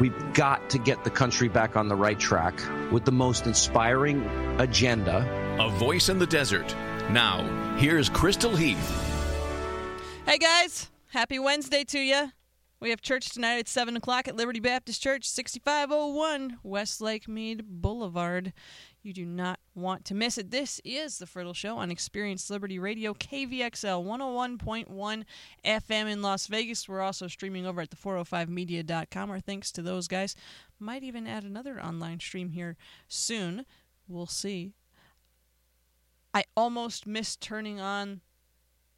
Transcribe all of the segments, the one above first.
we've got to get the country back on the right track with the most inspiring agenda. A voice in the desert. Now, here's Crystal Heath. Hey guys, happy Wednesday to you. We have church tonight at 7 o'clock at Liberty Baptist Church, 6501 West Lake Mead Boulevard. You do not want to miss it. This is The Friddle Show on Experience Liberty Radio, KVXL 101.1 FM in Las Vegas. We're also streaming over at the405media.com. Our thanks to those guys. Might even add another online stream here soon. We'll see. I almost missed turning on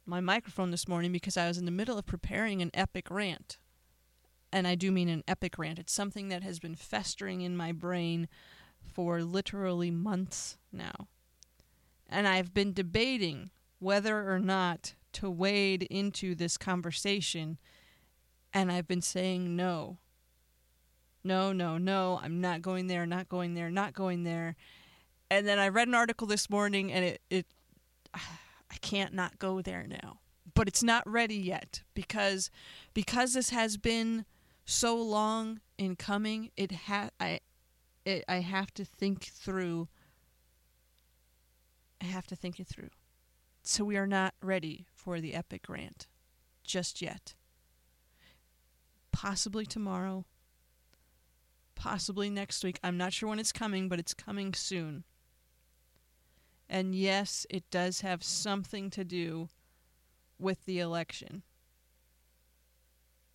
my microphone this morning because I was in the middle of preparing an epic rant and I do mean an epic rant. It's something that has been festering in my brain for literally months now. And I've been debating whether or not to wade into this conversation, and I've been saying no. No, no, no, I'm not going there, not going there, not going there. And then I read an article this morning, and it, it I can't not go there now. But it's not ready yet because because this has been so long in coming, it ha- I it, I have to think through I have to think it through. So we are not ready for the epic rant just yet. Possibly tomorrow. Possibly next week. I'm not sure when it's coming, but it's coming soon. And yes, it does have something to do with the election.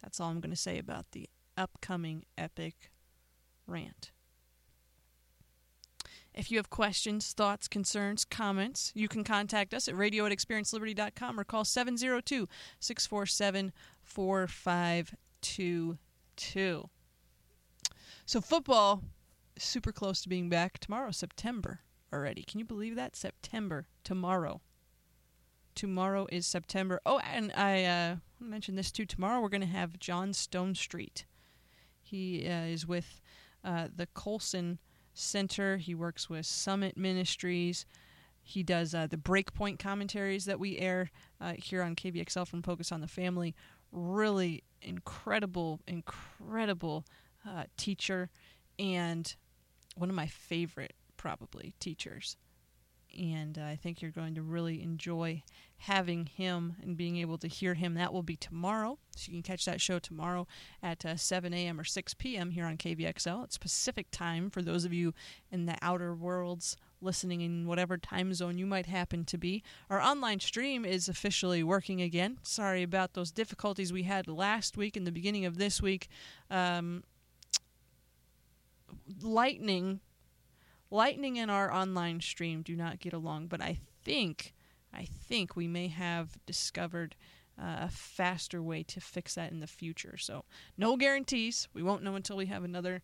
That's all I'm going to say about the upcoming epic rant. If you have questions, thoughts, concerns, comments, you can contact us at radio at experienceliberty.com or call 702 647 4522. So, football super close to being back tomorrow, September already. Can you believe that? September, tomorrow. Tomorrow is September. Oh, and I uh, mentioned this too. Tomorrow we're going to have John Stonestreet. He uh, is with uh, the Colson Center. He works with Summit Ministries. He does uh, the Breakpoint commentaries that we air uh, here on KVXL from Focus on the Family. Really incredible, incredible uh, teacher, and one of my favorite, probably, teachers and uh, I think you're going to really enjoy having him and being able to hear him. That will be tomorrow, so you can catch that show tomorrow at uh, 7 a.m. or 6 p.m. here on KVXL. It's Pacific time for those of you in the outer worlds listening in whatever time zone you might happen to be. Our online stream is officially working again. Sorry about those difficulties we had last week and the beginning of this week. Um, lightning Lightning and our online stream do not get along, but I think, I think we may have discovered uh, a faster way to fix that in the future. So, no guarantees. We won't know until we have another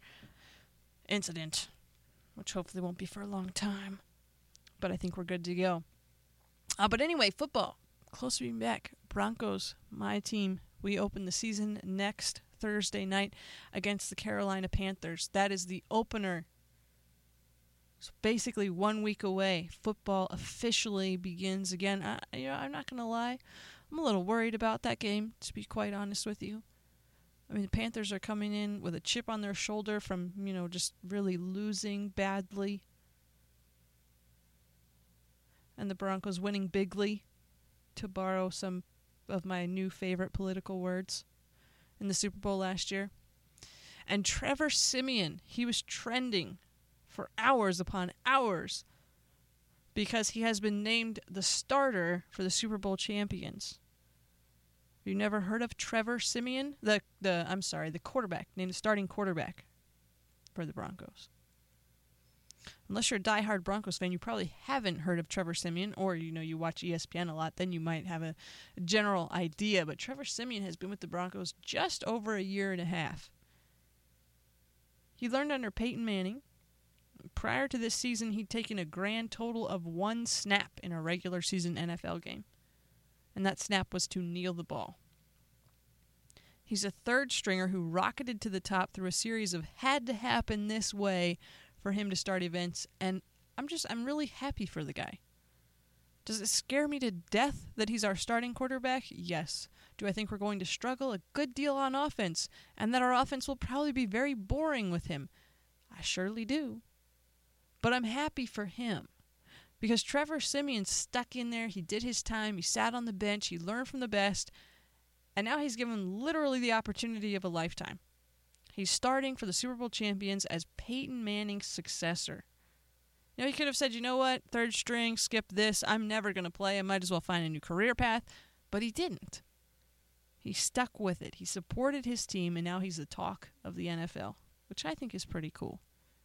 incident, which hopefully won't be for a long time. But I think we're good to go. Uh, but anyway, football. Close to being back. Broncos, my team. We open the season next Thursday night against the Carolina Panthers. That is the opener so basically, one week away, football officially begins again. I, you know, I'm not to lie, I'm a little worried about that game, to be quite honest with you. I mean, the Panthers are coming in with a chip on their shoulder from, you know, just really losing badly. And the Broncos winning bigly, to borrow some of my new favorite political words, in the Super Bowl last year. And Trevor Siemian, he was trending for hours upon hours because he has been named the starter for the Super Bowl champions. You never heard of Trevor Siemian? The the I'm sorry, the quarterback, named the starting quarterback for the Broncos. Unless you're a diehard Broncos fan, you probably haven't heard of Trevor Siemian, or you know you watch ESPN a lot. Then you might have a general idea. But Trevor Siemian has been with the Broncos just over a year and a half. He learned under Peyton Manning, Prior to this season, he'd taken a grand total of one snap in a regular season NFL game, and that snap was to kneel the ball. He's a third stringer who rocketed to the top through a series of had to happen this way for him to start events, and I'm just I'm really happy for the guy. Does it scare me to death that he's our starting quarterback? Yes. Do I think we're going to struggle a good deal on offense and that our offense will probably be very boring with him? I surely do. But I'm happy for him because Trevor Siemian stuck in there. He did his time. He sat on the bench. He learned from the best. And now he's given literally the opportunity of a lifetime. He's starting for the Super Bowl champions as Peyton Manning's successor. You know, he could have said, you know what, third string, skip this. I'm never going to play. I might as well find a new career path. But he didn't. He stuck with it. He supported his team, and now he's the talk of the NFL, which I think is pretty cool.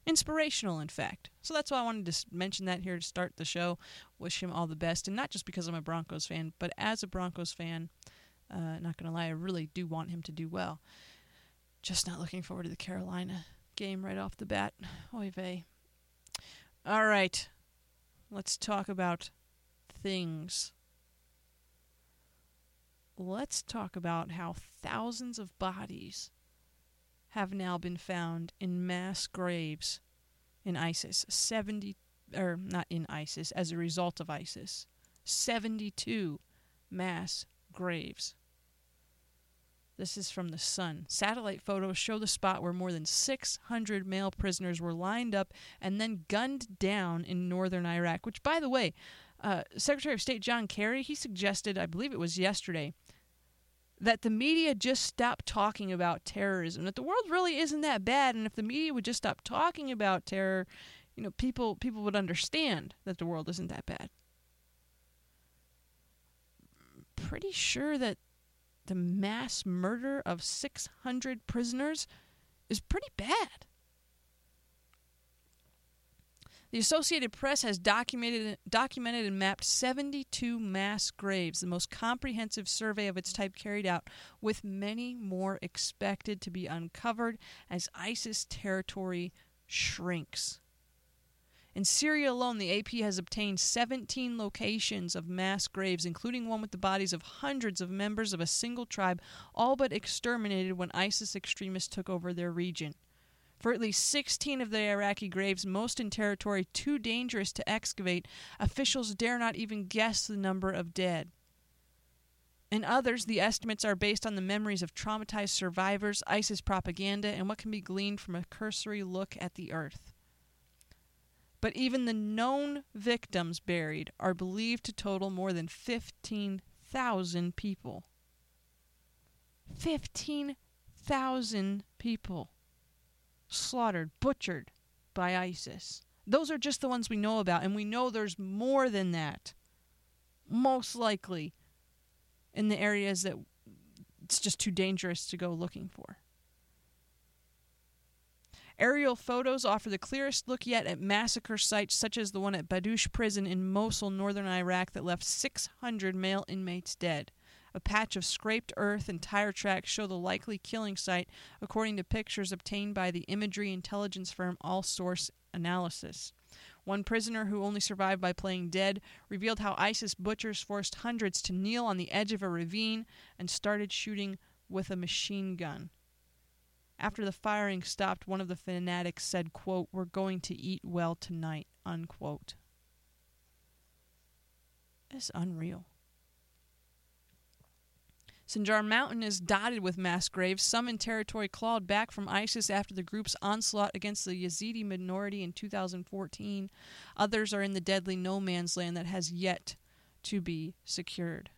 Inspirational, in fact. So that's why I wanted to mention that here to start the show. Wish him all the best, and not just because I'm a Broncos fan, but as a Broncos fan, uh, not going to lie, I really do want him to do well. Just not looking forward to the Carolina game right off the bat. Oy vey. All right. Let's talk about things. Let's talk about how thousands of bodies have now been found in mass graves in ISIS. 70 or not in ISIS as a result of ISIS. 72 mass graves. This is from the Sun. Satellite photos show the spot where more than 600 male prisoners were lined up and then gunned down in northern Iraq. Which, by the way, uh, Secretary of State John Kerry he suggested, I believe it was yesterday, that the media just stop talking about terrorism. That the world really isn't that bad, and if the media would just stop talking about terror, you know, people people would understand that the world isn't that bad. Pretty sure that the mass murder of 600 prisoners is pretty bad. The Associated Press has documented, documented and mapped 72 mass graves, the most comprehensive survey of its type carried out, with many more expected to be uncovered as ISIS territory shrinks. In Syria alone, the AP has obtained 17 locations of mass graves, including one with the bodies of hundreds of members of a single tribe, all but exterminated when ISIS extremists took over their region. For at least 16 of the Iraqi graves, most in territory too dangerous to excavate, officials dare not even guess the number of dead. In others, the estimates are based on the memories of traumatized survivors, ISIS propaganda, and what can be gleaned from a cursory look at the earth. But even the known victims buried are believed to total more than 15,000 people. 15,000 people slaughtered, butchered by ISIS. Those are just the ones we know about, and we know there's more than that. Most likely in the areas that it's just too dangerous to go looking for. Aerial photos offer the clearest look yet at massacre sites such as the one at Badoush Prison in Mosul, northern Iraq, that left 600 male inmates dead. A patch of scraped earth and tire tracks show the likely killing site, according to pictures obtained by the imagery intelligence firm AllSource Analysis. One prisoner who only survived by playing dead revealed how ISIS butchers forced hundreds to kneel on the edge of a ravine and started shooting with a machine gun. After the firing stopped, one of the fanatics said, quote, We're going to eat well tonight, unquote. It's unreal. Sinjar Mountain is dotted with mass graves, some in territory clawed back from ISIS after the group's onslaught against the Yazidi minority in 2014. Others are in the deadly no man's land that has yet to be secured.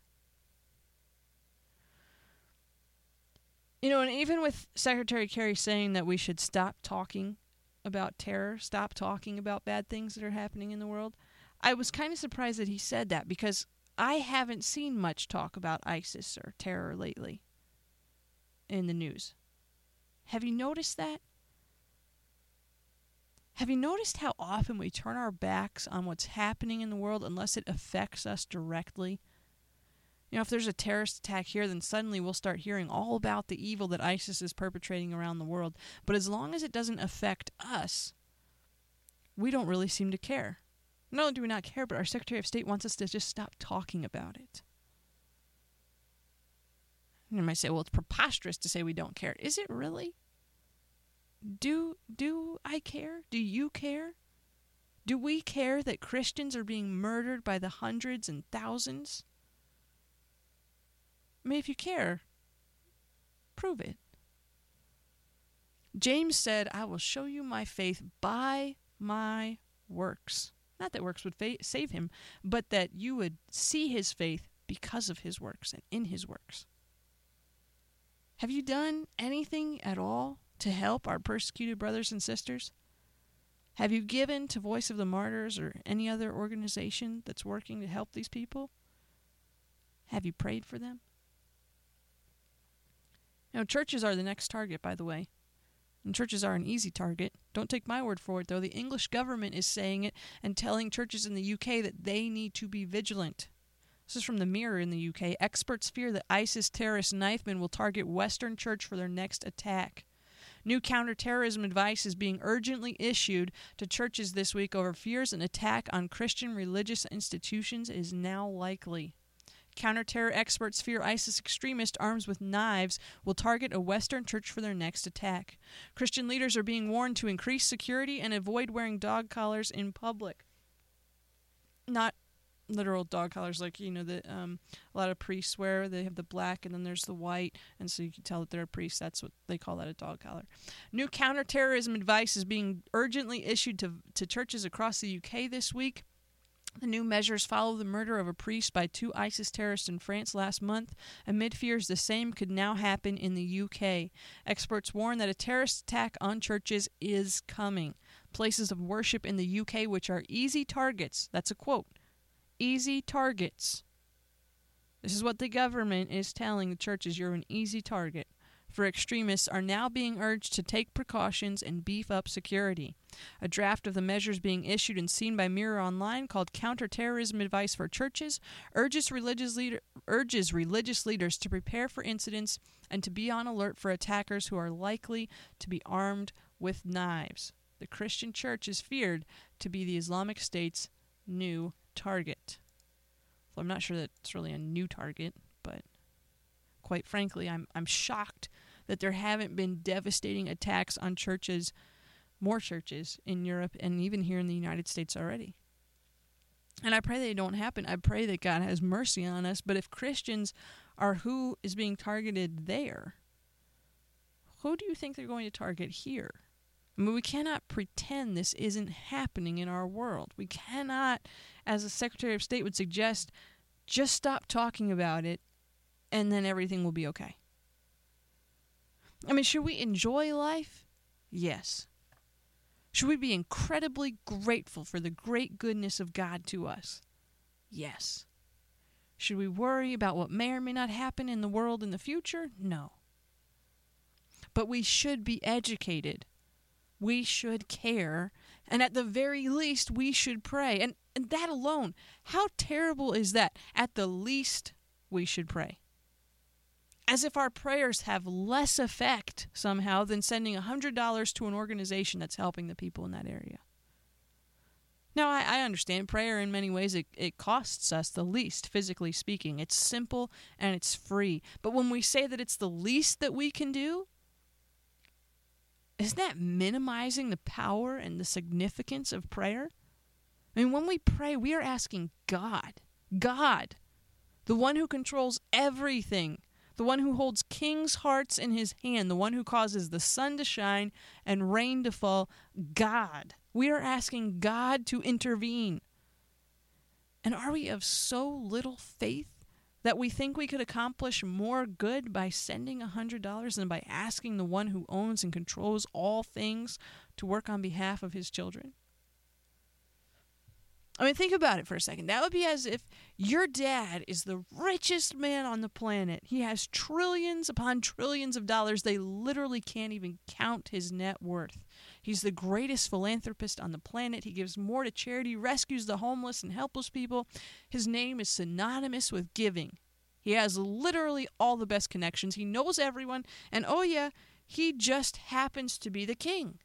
You know, and even with Secretary Kerry saying that we should stop talking about terror, stop talking about bad things that are happening in the world, I was kind of surprised that he said that because I haven't seen much talk about ISIS or terror lately in the news. Have you noticed that? Have you noticed how often we turn our backs on what's happening in the world unless it affects us directly? You know, if there's a terrorist attack here, then suddenly we'll start hearing all about the evil that ISIS is perpetrating around the world. But as long as it doesn't affect us, we don't really seem to care. Not only do we not care, but our Secretary of State wants us to just stop talking about it. And you might say, well, it's preposterous to say we don't care. Is it really? Do do I care? Do you care? Do we care that Christians are being murdered by the hundreds and thousands? I mean, if you care, prove it. James said, I will show you my faith by my works. Not that works would fa- save him, but that you would see his faith because of his works and in his works. Have you done anything at all to help our persecuted brothers and sisters? Have you given to Voice of the Martyrs or any other organization that's working to help these people? Have you prayed for them? Now, churches are the next target, by the way. And churches are an easy target. Don't take my word for it, though. The English government is saying it and telling churches in the UK that they need to be vigilant. This is from the Mirror in the UK. Experts fear that ISIS terrorist knifemen will target Western Church for their next attack. New counterterrorism advice is being urgently issued to churches this week over fears an attack on Christian religious institutions is now likely. Counterterror experts fear ISIS extremists armed with knives will target a Western church for their next attack. Christian leaders are being warned to increase security and avoid wearing dog collars in public. Not literal dog collars like you know that um, a lot of priests wear they have the black and then there's the white and so you can tell that they're a priest that's what they call that a dog collar new counterterrorism advice is being urgently issued to, to churches across the uk this week the new measures follow the murder of a priest by two ISIS terrorists in France last month, amid fears the same could now happen in the UK. Experts warn that a terrorist attack on churches is coming. Places of worship in the UK, which are easy targets, that's a quote, easy targets. This is what the government is telling the churches you're an easy target. For extremists are now being urged to take precautions and beef up security. A draft of the measures being issued and seen by Mirror Online, called Counterterrorism Advice for Churches, urges religious, leader, urges religious leaders to prepare for incidents and to be on alert for attackers who are likely to be armed with knives. The Christian church is feared to be the Islamic State's new target. I'm not sure that it's really a new target, but quite frankly, I'm I'm shocked that there haven't been devastating attacks on churches, more churches in Europe and even here in the United States already. And I pray they don't happen. I pray that God has mercy on us. But if Christians are who is being targeted there, who do you think they're going to target here? I mean, we cannot pretend this isn't happening in our world. We cannot, as the Secretary of State would suggest, just stop talking about it and then everything will be okay. I mean, should we enjoy life? Yes. Should we be incredibly grateful for the great goodness of God to us? Yes. Should we worry about what may or may not happen in the world in the future? No. But we should be educated. We should care. And at the very least, we should pray. And, and that alone, how terrible is that? At the least, we should pray as if our prayers have less effect somehow than sending $100 to an organization that's helping the people in that area. Now, I, I, understand prayer in many ways, it, it costs us the least, physically speaking. It's simple and it's free. But when we say that it's the least that we can do, isn't that minimizing the power and the significance of prayer? I mean, when we pray, we are asking God, God, the one who controls everything, the one who holds kings' hearts in his hand, the one who causes the sun to shine and rain to fall, God. We are asking God to intervene. And are we of so little faith that we think we could accomplish more good by sending a $100 than by asking the one who owns and controls all things to work on behalf of his children? I mean, think about it for a second. That would be as if your dad is the richest man on the planet. He has trillions upon trillions of dollars. They literally can't even count his net worth. He's the greatest philanthropist on the planet. He gives more to charity, rescues the homeless and helpless people. His name is synonymous with giving. He has literally all the best connections. He knows everyone. And oh, yeah, he just happens to be the king.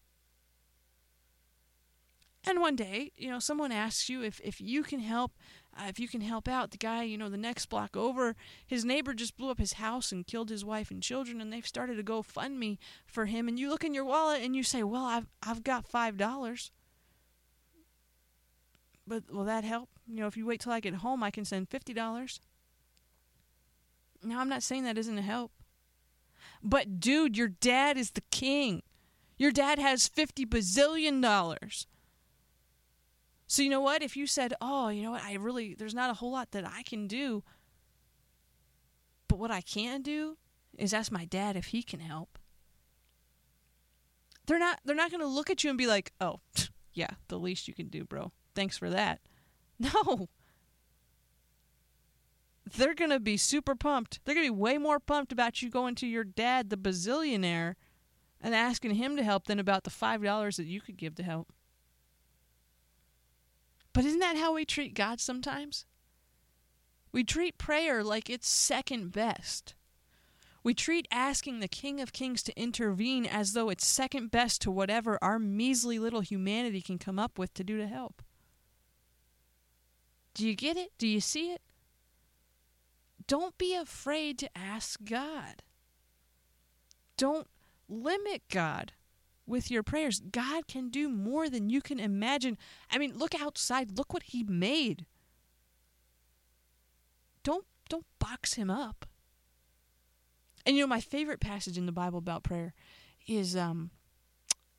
And one day, you know, someone asks you if, if you can help, uh, if you can help out the guy, you know, the next block over, his neighbor just blew up his house and killed his wife and children, and they've started a GoFundMe for him. And you look in your wallet and you say, "Well, I've I've got five dollars." But will that help? You know, if you wait till I get home, I can send fifty dollars. Now, I'm not saying that isn't a help. But, dude, your dad is the king. Your dad has 50 bazillion dollars. So, you know what? If you said, oh, you know what? I really, there's not a whole lot that I can do. But what I can do is ask my dad if he can help. They're not, they're not going to look at you and be like, oh, yeah, the least you can do, bro. Thanks for that. No they're going to be super pumped. They're going to be way more pumped about you going to your dad, the bazillionaire, and asking him to help than about the $5 that you could give to help. But isn't that how we treat God sometimes? We treat prayer like it's second best. We treat asking the King of Kings to intervene as though it's second best to whatever our measly little humanity can come up with to do to help. Do you get it? Do you see it? don't be afraid to ask God. Don't limit God with your prayers. God can do more than you can imagine. I mean, look outside. Look what he made. Don't don't box him up. And you know my favorite passage in the Bible about prayer is um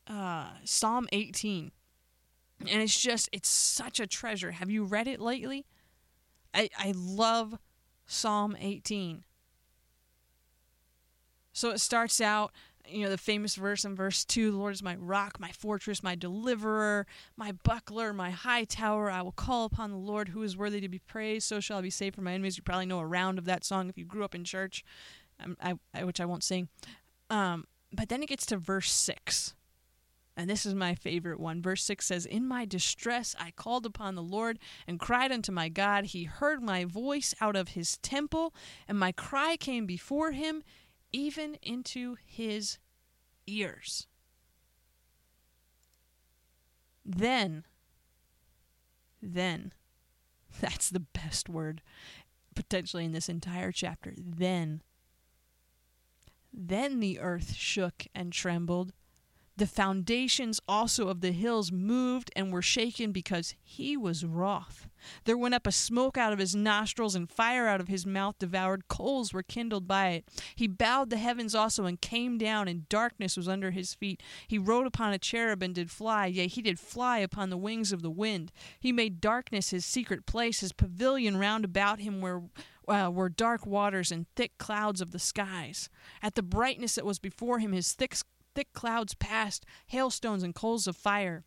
uh Psalm 18. And it's just it's such a treasure. Have you read it lately? I I love Psalm 18. So it starts out, you know, the famous verse in verse 2 The Lord is my rock, my fortress, my deliverer, my buckler, my high tower. I will call upon the Lord who is worthy to be praised. So shall I be saved from my enemies. You probably know a round of that song if you grew up in church, um, I, I, which I won't sing. Um, but then it gets to verse 6. And this is my favorite one. Verse 6 says, In my distress I called upon the Lord and cried unto my God. He heard my voice out of his temple, and my cry came before him, even into his ears. Then, then, that's the best word potentially in this entire chapter. Then, then the earth shook and trembled the foundations also of the hills moved and were shaken because he was wroth. There went up a smoke out of his nostrils, and fire out of his mouth devoured. Coals were kindled by it. He bowed the heavens also and came down, and darkness was under his feet. He rode upon a cherub and did fly, yea, he did fly upon the wings of the wind. He made darkness his secret place, his pavilion round about him where uh, were dark waters and thick clouds of the skies. At the brightness that was before him, his thick thick clouds passed, hailstones and coals of fire.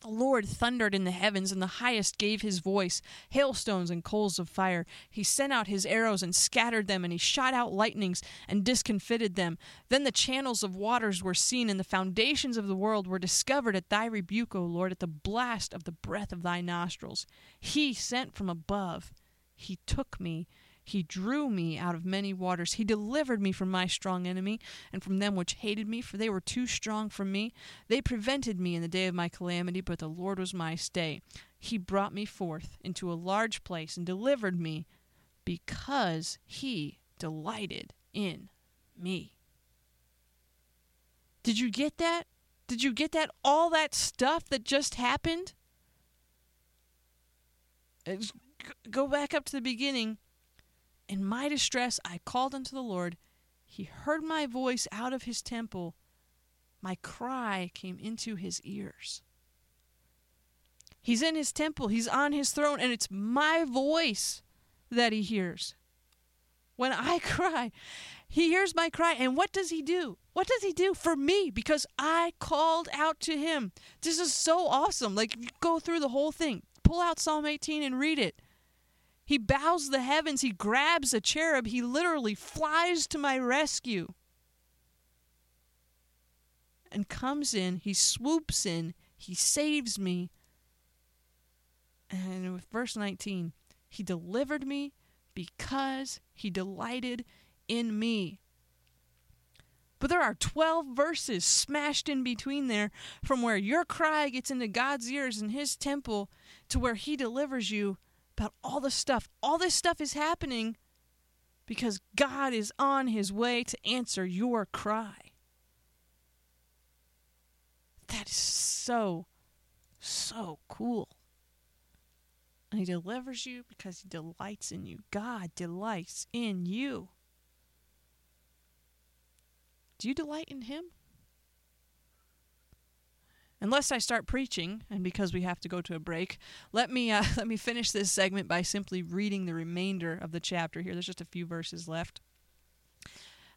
The Lord thundered in the heavens, and the highest gave his voice, hailstones and coals of fire. He sent out his arrows and scattered them, and he shot out lightnings and discomfited them. Then the channels of waters were seen, and the foundations of the world were discovered at thy rebuke, O Lord, at the blast of the breath of thy nostrils. He sent from above. He took me he drew me out of many waters. He delivered me from my strong enemy and from them which hated me, for they were too strong for me. They prevented me in the day of my calamity, but the Lord was my stay. He brought me forth into a large place and delivered me because he delighted in me. Did you get that? Did you get that? All that stuff that just happened? Go back up to the beginning. In my distress, I called unto the Lord. He heard my voice out of his temple. My cry came into his ears. He's in his temple, he's on his throne, and it's my voice that he hears. When I cry, he hears my cry. And what does he do? What does he do for me? Because I called out to him. This is so awesome. Like, go through the whole thing, pull out Psalm 18 and read it. He bows the heavens. He grabs a cherub. He literally flies to my rescue and comes in. He swoops in. He saves me. And with verse 19, he delivered me because he delighted in me. But there are 12 verses smashed in between there from where your cry gets into God's ears in His temple to where He delivers you about all the stuff. All this stuff is happening because God is on His way to answer your cry. That is so, so cool. And He delivers you because He delights in you. God delights in you. Do you delight in Him? Unless I start preaching, and because we have to go to a break, let me uh, let me finish this segment by simply reading the remainder of the chapter here. There's just a few verses left.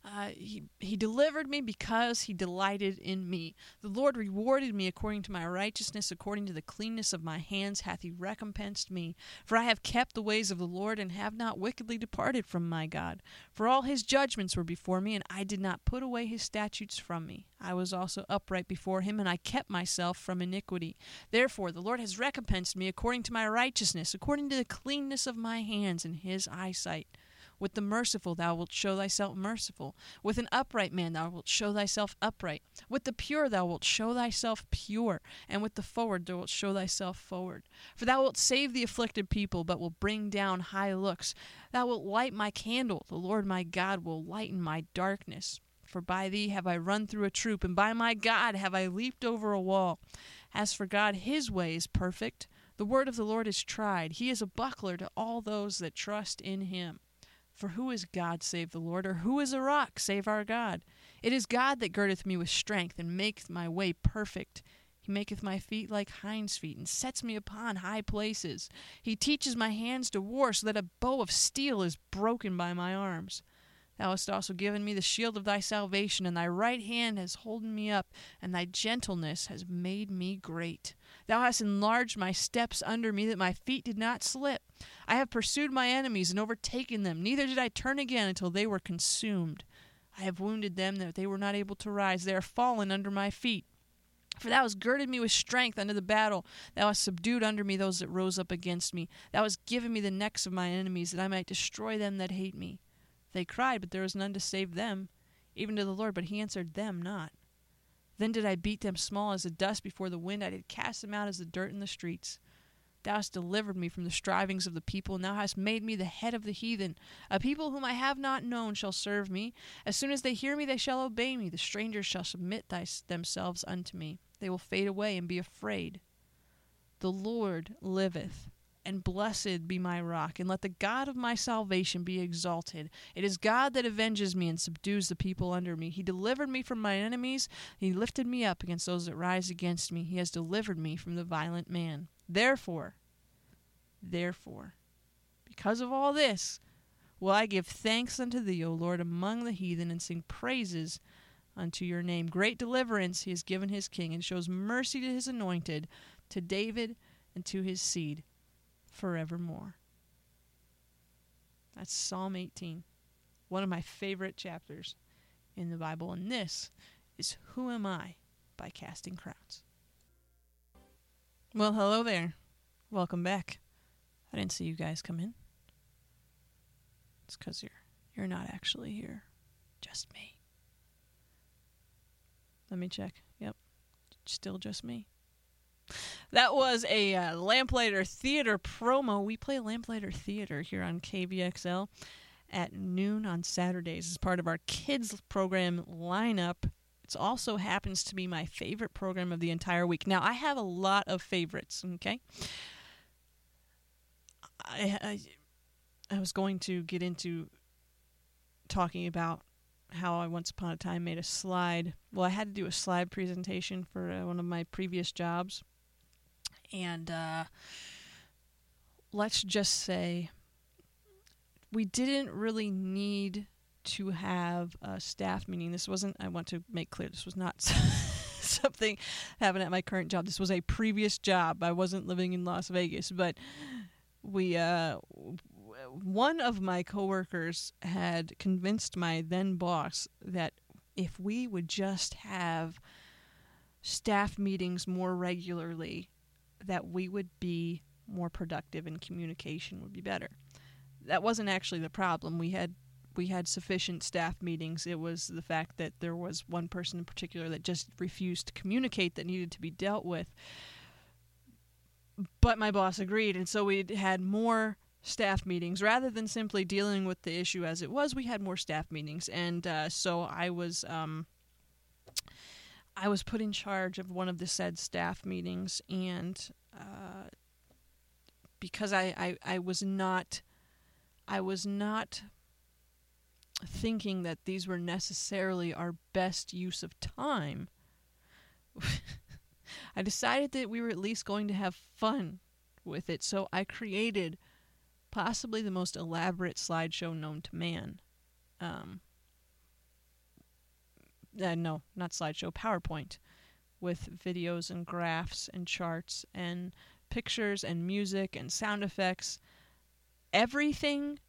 Uh, he, he delivered me because he delighted in me. The Lord rewarded me according to my righteousness, according to the cleanness of my hands hath he recompensed me. For I have kept the ways of the Lord, and have not wickedly departed from my God. For all his judgments were before me, and I did not put away his statutes from me. I was also upright before him, and I kept myself from iniquity. Therefore the Lord has recompensed me according to my righteousness, according to the cleanness of my hands in his eyesight. With the merciful thou wilt show thyself merciful. With an upright man thou wilt show thyself upright. With the pure thou wilt show thyself pure. And with the forward thou wilt show thyself forward. For thou wilt save the afflicted people, but will bring down high looks. Thou wilt light my candle. The Lord my God will lighten my darkness. For by thee have I run through a troop, and by my God have I leaped over a wall. As for God, his way is perfect. The word of the Lord is tried. He is a buckler to all those that trust in him. For who is God save the Lord, or who is a rock save our God? It is God that girdeth me with strength, and maketh my way perfect. He maketh my feet like hinds' feet, and sets me upon high places. He teaches my hands to war, so that a bow of steel is broken by my arms. Thou hast also given me the shield of thy salvation, and thy right hand has holden me up, and thy gentleness has made me great. Thou hast enlarged my steps under me, that my feet did not slip. I have pursued my enemies and overtaken them, neither did I turn again until they were consumed. I have wounded them that they were not able to rise. They are fallen under my feet. For thou hast girded me with strength unto the battle. Thou hast subdued under me those that rose up against me. Thou hast given me the necks of my enemies, that I might destroy them that hate me. They cried, but there was none to save them, even to the Lord, but he answered them not. Then did I beat them small as the dust before the wind. I did cast them out as the dirt in the streets. Thou hast delivered me from the strivings of the people, and thou hast made me the head of the heathen. A people whom I have not known shall serve me. As soon as they hear me, they shall obey me. The strangers shall submit themselves unto me. They will fade away and be afraid. The Lord liveth and blessed be my rock, and let the God of my salvation be exalted. It is God that avenges me and subdues the people under me. He delivered me from my enemies, he lifted me up against those that rise against me. He has delivered me from the violent man. Therefore, therefore, because of all this, will I give thanks unto thee, O Lord, among the heathen, and sing praises unto your name. Great deliverance he has given his king, and shows mercy to his anointed, to David and to his seed forevermore. That's Psalm 18, one of my favorite chapters in the Bible. And this is Who Am I by Casting Crowns. Well, hello there. Welcome back. I didn't see you guys come in. It's because you're you're not actually here. Just me. Let me check. Yep. Still just me. That was a uh, Lamplighter Theater promo. We play Lamplighter Theater here on KVXL at noon on Saturdays as part of our kids program lineup. It also happens to be my favorite program of the entire week. Now, I have a lot of favorites, okay? I, I, I was going to get into talking about how I once upon a time made a slide. Well, I had to do a slide presentation for uh, one of my previous jobs and uh, let's just say we didn't really need to have a staff meeting. This wasn't, I want to make clear, this was not something happened at my current job. This was a previous job. I wasn't living in Las Vegas, but we, uh, one of my coworkers had convinced my then boss that if we would just have staff meetings more regularly, that we would be more productive and communication would be better. That wasn't actually the problem. We had we had sufficient staff meetings. It was the fact that there was one person in particular that just refused to communicate that needed to be dealt with. But my boss agreed, and so we had more staff meetings rather than simply dealing with the issue as it was. We had more staff meetings, and uh, so I was um, I was put in charge of one of the said staff meetings, and uh, because I, I I was not I was not thinking that these were necessarily our best use of time. I decided that we were at least going to have fun with it, so I created possibly the most elaborate slideshow known to man. Um, uh, no, not slideshow, PowerPoint, with videos and graphs and charts and pictures and music and sound effects. Everything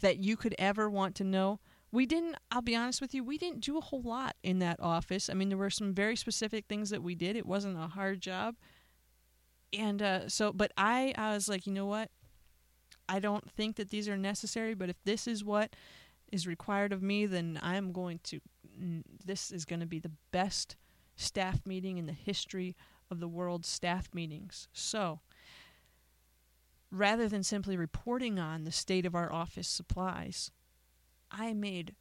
that you could ever want to know. We didn't, I'll be honest with you, we didn't do a whole lot in that office. I mean, there were some very specific things that we did. It wasn't a hard job. And uh, so, but I, I was like, you know what? I don't think that these are necessary, but if this is what is required of me, then I'm going to, this is going to be the best staff meeting in the history of the world's staff meetings. So, rather than simply reporting on the state of our office supplies, I made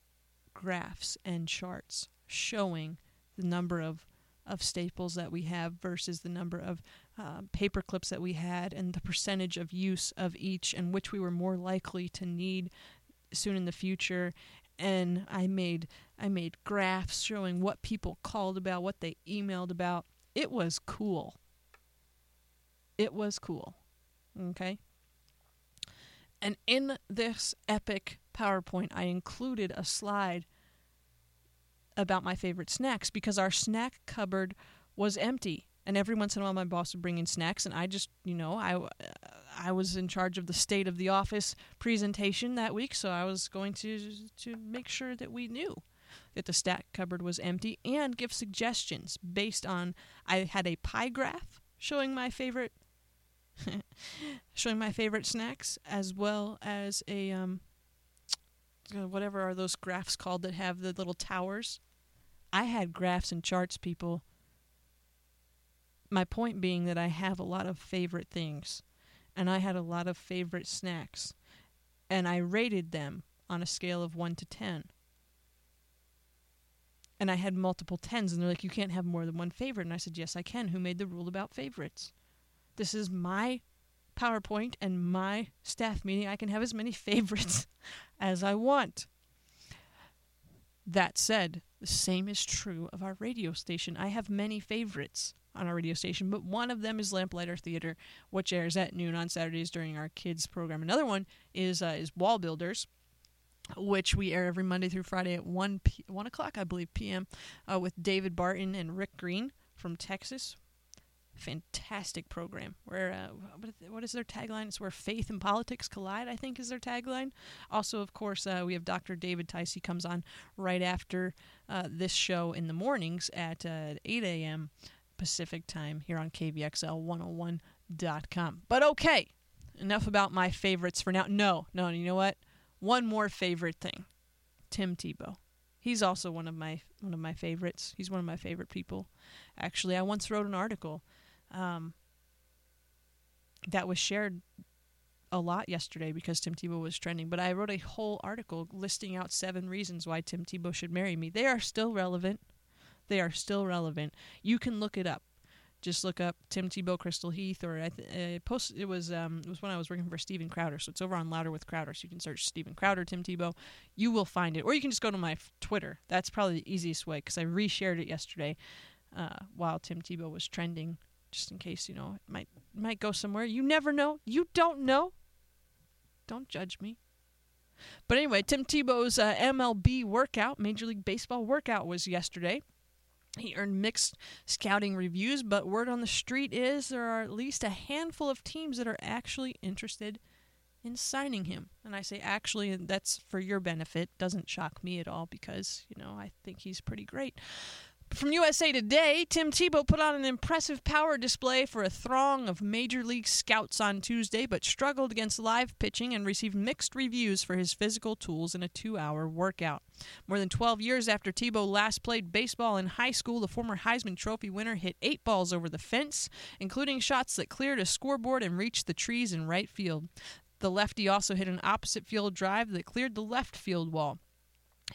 graphs and charts showing the number of, of staples that we have versus the number of uh, paper clips that we had and the percentage of use of each and which we were more likely to need soon in the future and I made I made graphs showing what people called about, what they emailed about. It was cool. It was cool. Okay? And in this epic PowerPoint, I included a slide about my favorite snacks because our snack cupboard was empty. And every once in a while, my boss would bring in snacks, and I just, you know, I, I was in charge of the state of the office presentation that week, so I was going to to make sure that we knew that the snack cupboard was empty and give suggestions based on. I had a pie graph showing my favorite showing my favorite snacks as well as a um, Uh, whatever are those graphs called that have the little towers. I had graphs and charts, people. My point being that I have a lot of favorite things, and I had a lot of favorite snacks, and I rated them on a scale of 1 to 10. And I had multiple tens, and they're like, You can't have more than one favorite. And I said, Yes, I can. Who made the rule about favorites? This is my PowerPoint and my staff meeting. I can have as many favorites as I want. That said, the same is true of our radio station. I have many favorites on our radio station, but one of them is Lamplighter Theater, which airs at noon on Saturdays during our kids program. Another one is uh, is WallBuilders, which we air every Monday through Friday at one p- one o'clock, I believe, p.m. Uh, with David Barton and Rick Green from Texas fantastic program. Where uh, what is their tagline? It's where faith and politics collide. I think is their tagline. Also, of course, uh, we have Dr. David Tice. He comes on right after uh, this show in the mornings at uh, 8 a.m. Pacific time here on KVXL101.com. But okay, enough about my favorites for now. No, no, you know what? One more favorite thing, Tim Tebow. He's also one of my one of my favorites. He's one of my favorite people. Actually, I once wrote an article um, that was shared a lot yesterday because Tim Tebow was trending. But I wrote a whole article listing out seven reasons why Tim Tebow should marry me. They are still relevant. They are still relevant. You can look it up. Just look up Tim Tebow, Crystal Heath, or I th- uh, post. It was um, it was when I was working for Steven Crowder, so it's over on Louder with Crowder. So you can search Steven Crowder, Tim Tebow, you will find it, or you can just go to my Twitter. That's probably the easiest way because I reshared it yesterday uh, while Tim Tebow was trending just in case you know it might might go somewhere. You never know. You don't know. Don't judge me. But anyway, Tim Tebow's uh, MLB workout, Major League Baseball workout, was yesterday. He earned mixed scouting reviews, but word on the street is there are at least a handful of teams that are actually interested in signing him. And I say actually, that's for your benefit. Doesn't shock me at all because, you know, I think he's pretty great. From USA Today, Tim Tebow put on an impressive power display for a throng of Major League scouts on Tuesday, but struggled against live pitching and received mixed reviews for his physical tools in a two hour workout. More than 12 years after Tebow last played baseball in high school, the former Heisman Trophy winner hit eight balls over the fence, including shots that cleared a scoreboard and reached the trees in right field. The lefty also hit an opposite field drive that cleared the left field wall.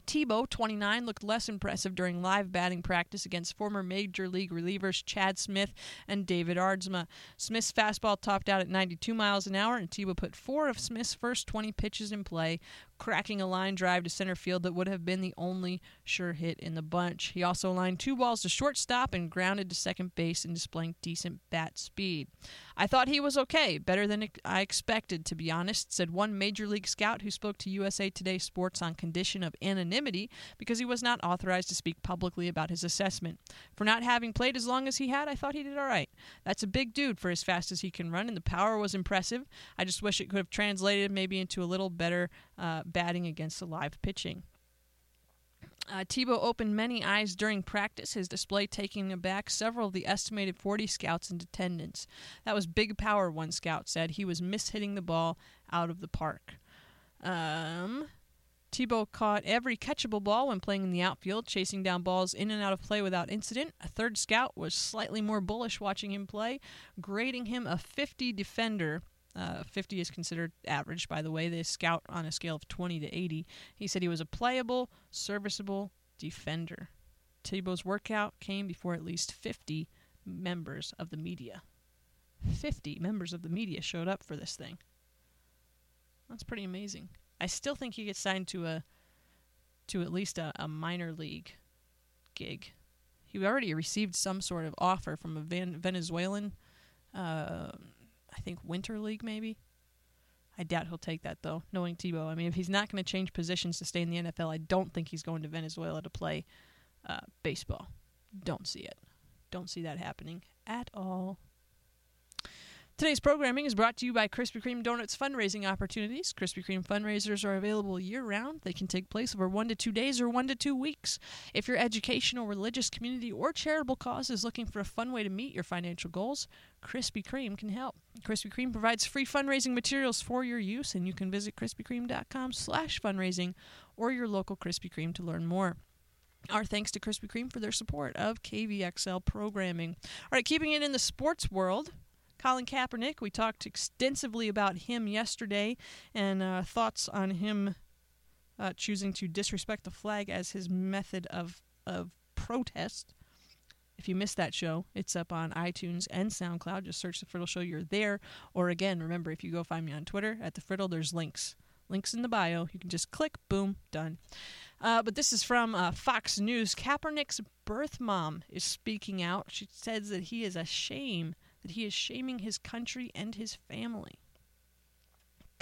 Tebow, 29, looked less impressive during live batting practice against former Major League relievers Chad Smith and David Aardsma. Smith's fastball topped out at 92 miles an hour, and Tebow put four of Smith's first 20 pitches in play, cracking a line drive to center field that would have been the only sure hit in the bunch. He also lined two balls to shortstop and grounded to second base in displaying decent bat speed. I thought he was okay, better than I expected, to be honest, said one Major League scout who spoke to USA Today Sports on condition of anonymity because he was not authorized to speak publicly about his assessment. For not having played as long as he had, I thought he did all right. That's a big dude for as fast as he can run, and the power was impressive. I just wish it could have translated maybe into a little better uh, batting against the live pitching. Uh, Tebow opened many eyes during practice, his display taking aback several of the estimated 40 scouts in attendance. That was big power, one scout said. He was mishitting the ball out of the park. Um, Tebow caught every catchable ball when playing in the outfield, chasing down balls in and out of play without incident. A third scout was slightly more bullish watching him play, grading him a 50 defender uh, 50 is considered average, by the way. They scout on a scale of 20 to 80. He said he was a playable, serviceable defender. Tebow's workout came before at least 50 members of the media. 50 members of the media showed up for this thing. That's pretty amazing. I still think he gets signed to a to at least a, a minor league gig. He already received some sort of offer from a Van- Venezuelan uh, I think Winter League maybe. I doubt he'll take that though, knowing Tebow. I mean, if he's not going to change positions to stay in the NFL, I don't think he's going to Venezuela to play uh, baseball. Don't see it. Don't see that happening at all. Today's programming is brought to you by Krispy Kreme Donuts fundraising opportunities. Krispy Kreme fundraisers are available year round. They can take place over one to two days or one to two weeks. If your educational, religious, community, or charitable cause is looking for a fun way to meet your financial goals, Krispy Kreme can help. Krispy Kreme provides free fundraising materials for your use, and you can visit krispykreme.com slash fundraising or your local Krispy Kreme to learn more. Our thanks to Krispy Kreme for their support of KVXL programming. All right, keeping it in the sports world, Colin Kaepernick, we talked extensively about him yesterday and uh, thoughts on him uh, choosing to disrespect the flag as his method of, of protest. If you missed that show, it's up on iTunes and SoundCloud. Just search the Friddle Show. You're there. Or again, remember, if you go find me on Twitter at the Friddle, there's links. Links in the bio. You can just click, boom, done. Uh, but this is from uh, Fox News. Kaepernick's birth mom is speaking out. She says that he is a shame that he is shaming his country and his family.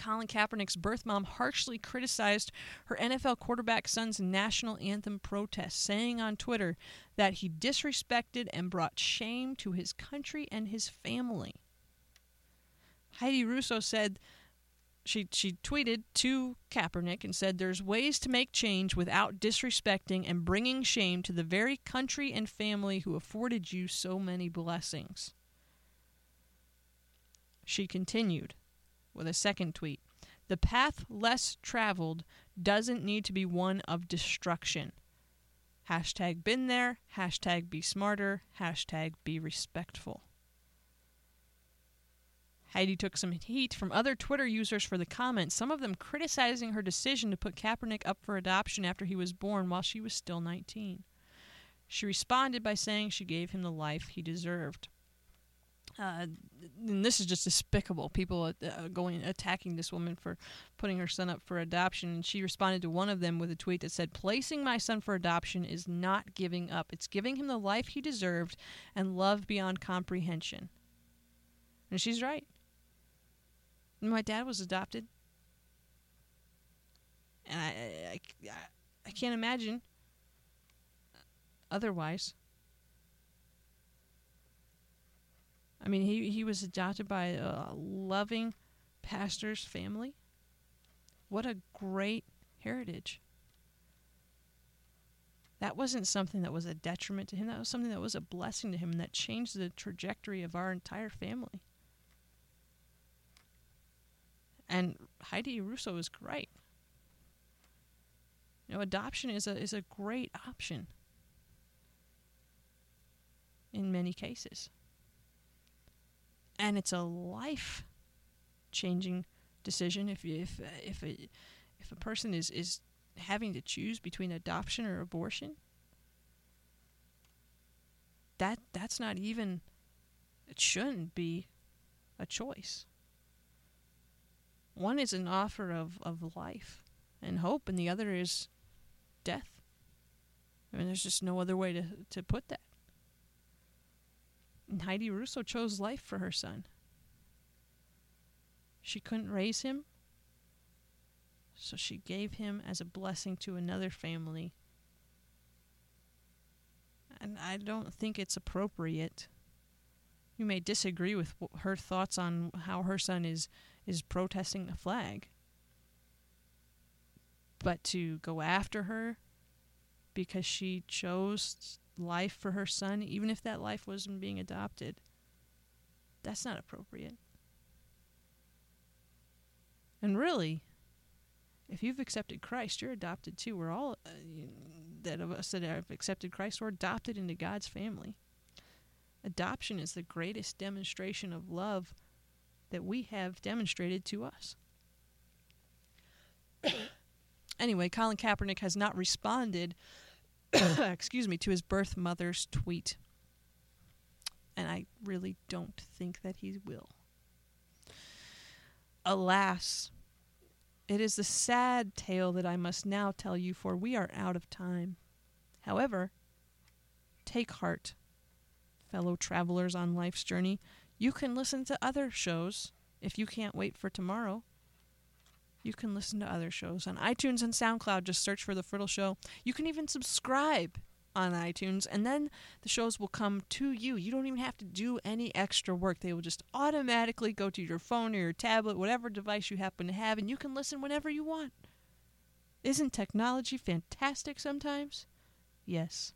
Colin Kaepernick's birth mom harshly criticized her NFL quarterback son's national anthem protest, saying on Twitter that he disrespected and brought shame to his country and his family. Heidi Russo said she she tweeted to Kaepernick and said there's ways to make change without disrespecting and bringing shame to the very country and family who afforded you so many blessings. She continued with a second tweet The path less traveled doesn't need to be one of destruction. Hashtag been there, hashtag be smarter, hashtag be respectful. Heidi took some heat from other Twitter users for the comments, some of them criticizing her decision to put Kaepernick up for adoption after he was born while she was still 19. She responded by saying she gave him the life he deserved. Uh, and this is just despicable. People uh, going attacking this woman for putting her son up for adoption. And she responded to one of them with a tweet that said, "Placing my son for adoption is not giving up. It's giving him the life he deserved and love beyond comprehension." And she's right. My dad was adopted, and I, I, I can't imagine otherwise. I mean, he, he was adopted by a loving pastor's family. What a great heritage. that wasn't something that was a detriment to him. That was something that was a blessing to him and that changed the trajectory of our entire family. And Heidi Russo is great. You know, adoption is a is a great option in many cases. And it's a life changing decision if if if a, if a person is is having to choose between adoption or abortion. That that's not even it shouldn't be a choice. One is an offer of, of life and hope, and the other is death. I mean, there's just no other way to, to put that. And Heidi Russo chose life for her son. She couldn't raise him, so she gave him as a blessing to another family. And I don't think it's appropriate. You may disagree with her thoughts on how her son is is protesting the flag. But to go after her because she chose life for her son, even if that life wasn't being adopted, that's not appropriate. And really, if you've accepted Christ, you're adopted too. We're all uh, that of us that have accepted Christ, we're adopted into God's family. Adoption is the greatest demonstration of love that we have demonstrated to us. anyway, Colin Kaepernick has not responded, excuse me, to his birth mother's tweet. And I really don't think that he will. Alas, it is the sad tale that I must now tell you, for we are out of time. However, take heart, fellow travelers on life's journey. You can listen to other shows if you can't wait for tomorrow. You can listen to other shows on iTunes and SoundCloud. Just search for The Friddle Show. You can even subscribe on iTunes, and then the shows will come to you. You don't even have to do any extra work. They will just automatically go to your phone or your tablet, whatever device you happen to have, and you can listen whenever you want. Isn't technology fantastic sometimes? Yes.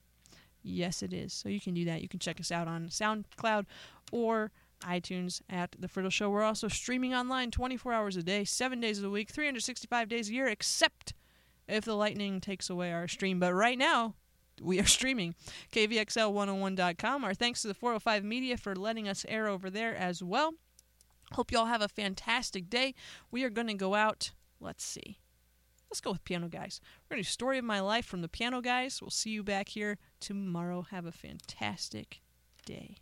Yes, it is. So you can do that. You can check us out on SoundCloud or iTunes at The Friddle Show. We're also streaming online 24 hours a day, 7 days a week, 365 days a year, except if the lightning takes away our stream. But right now, we are streaming kvxl101.com. Our thanks to the 405 Media for letting us air over there as well. Hope you all have a fantastic day. We are going to go out. Let's see. Let's go with Piano Guys. We're going to do Story of My Life from the Piano Guys. We'll see you back here tomorrow. Have a fantastic day.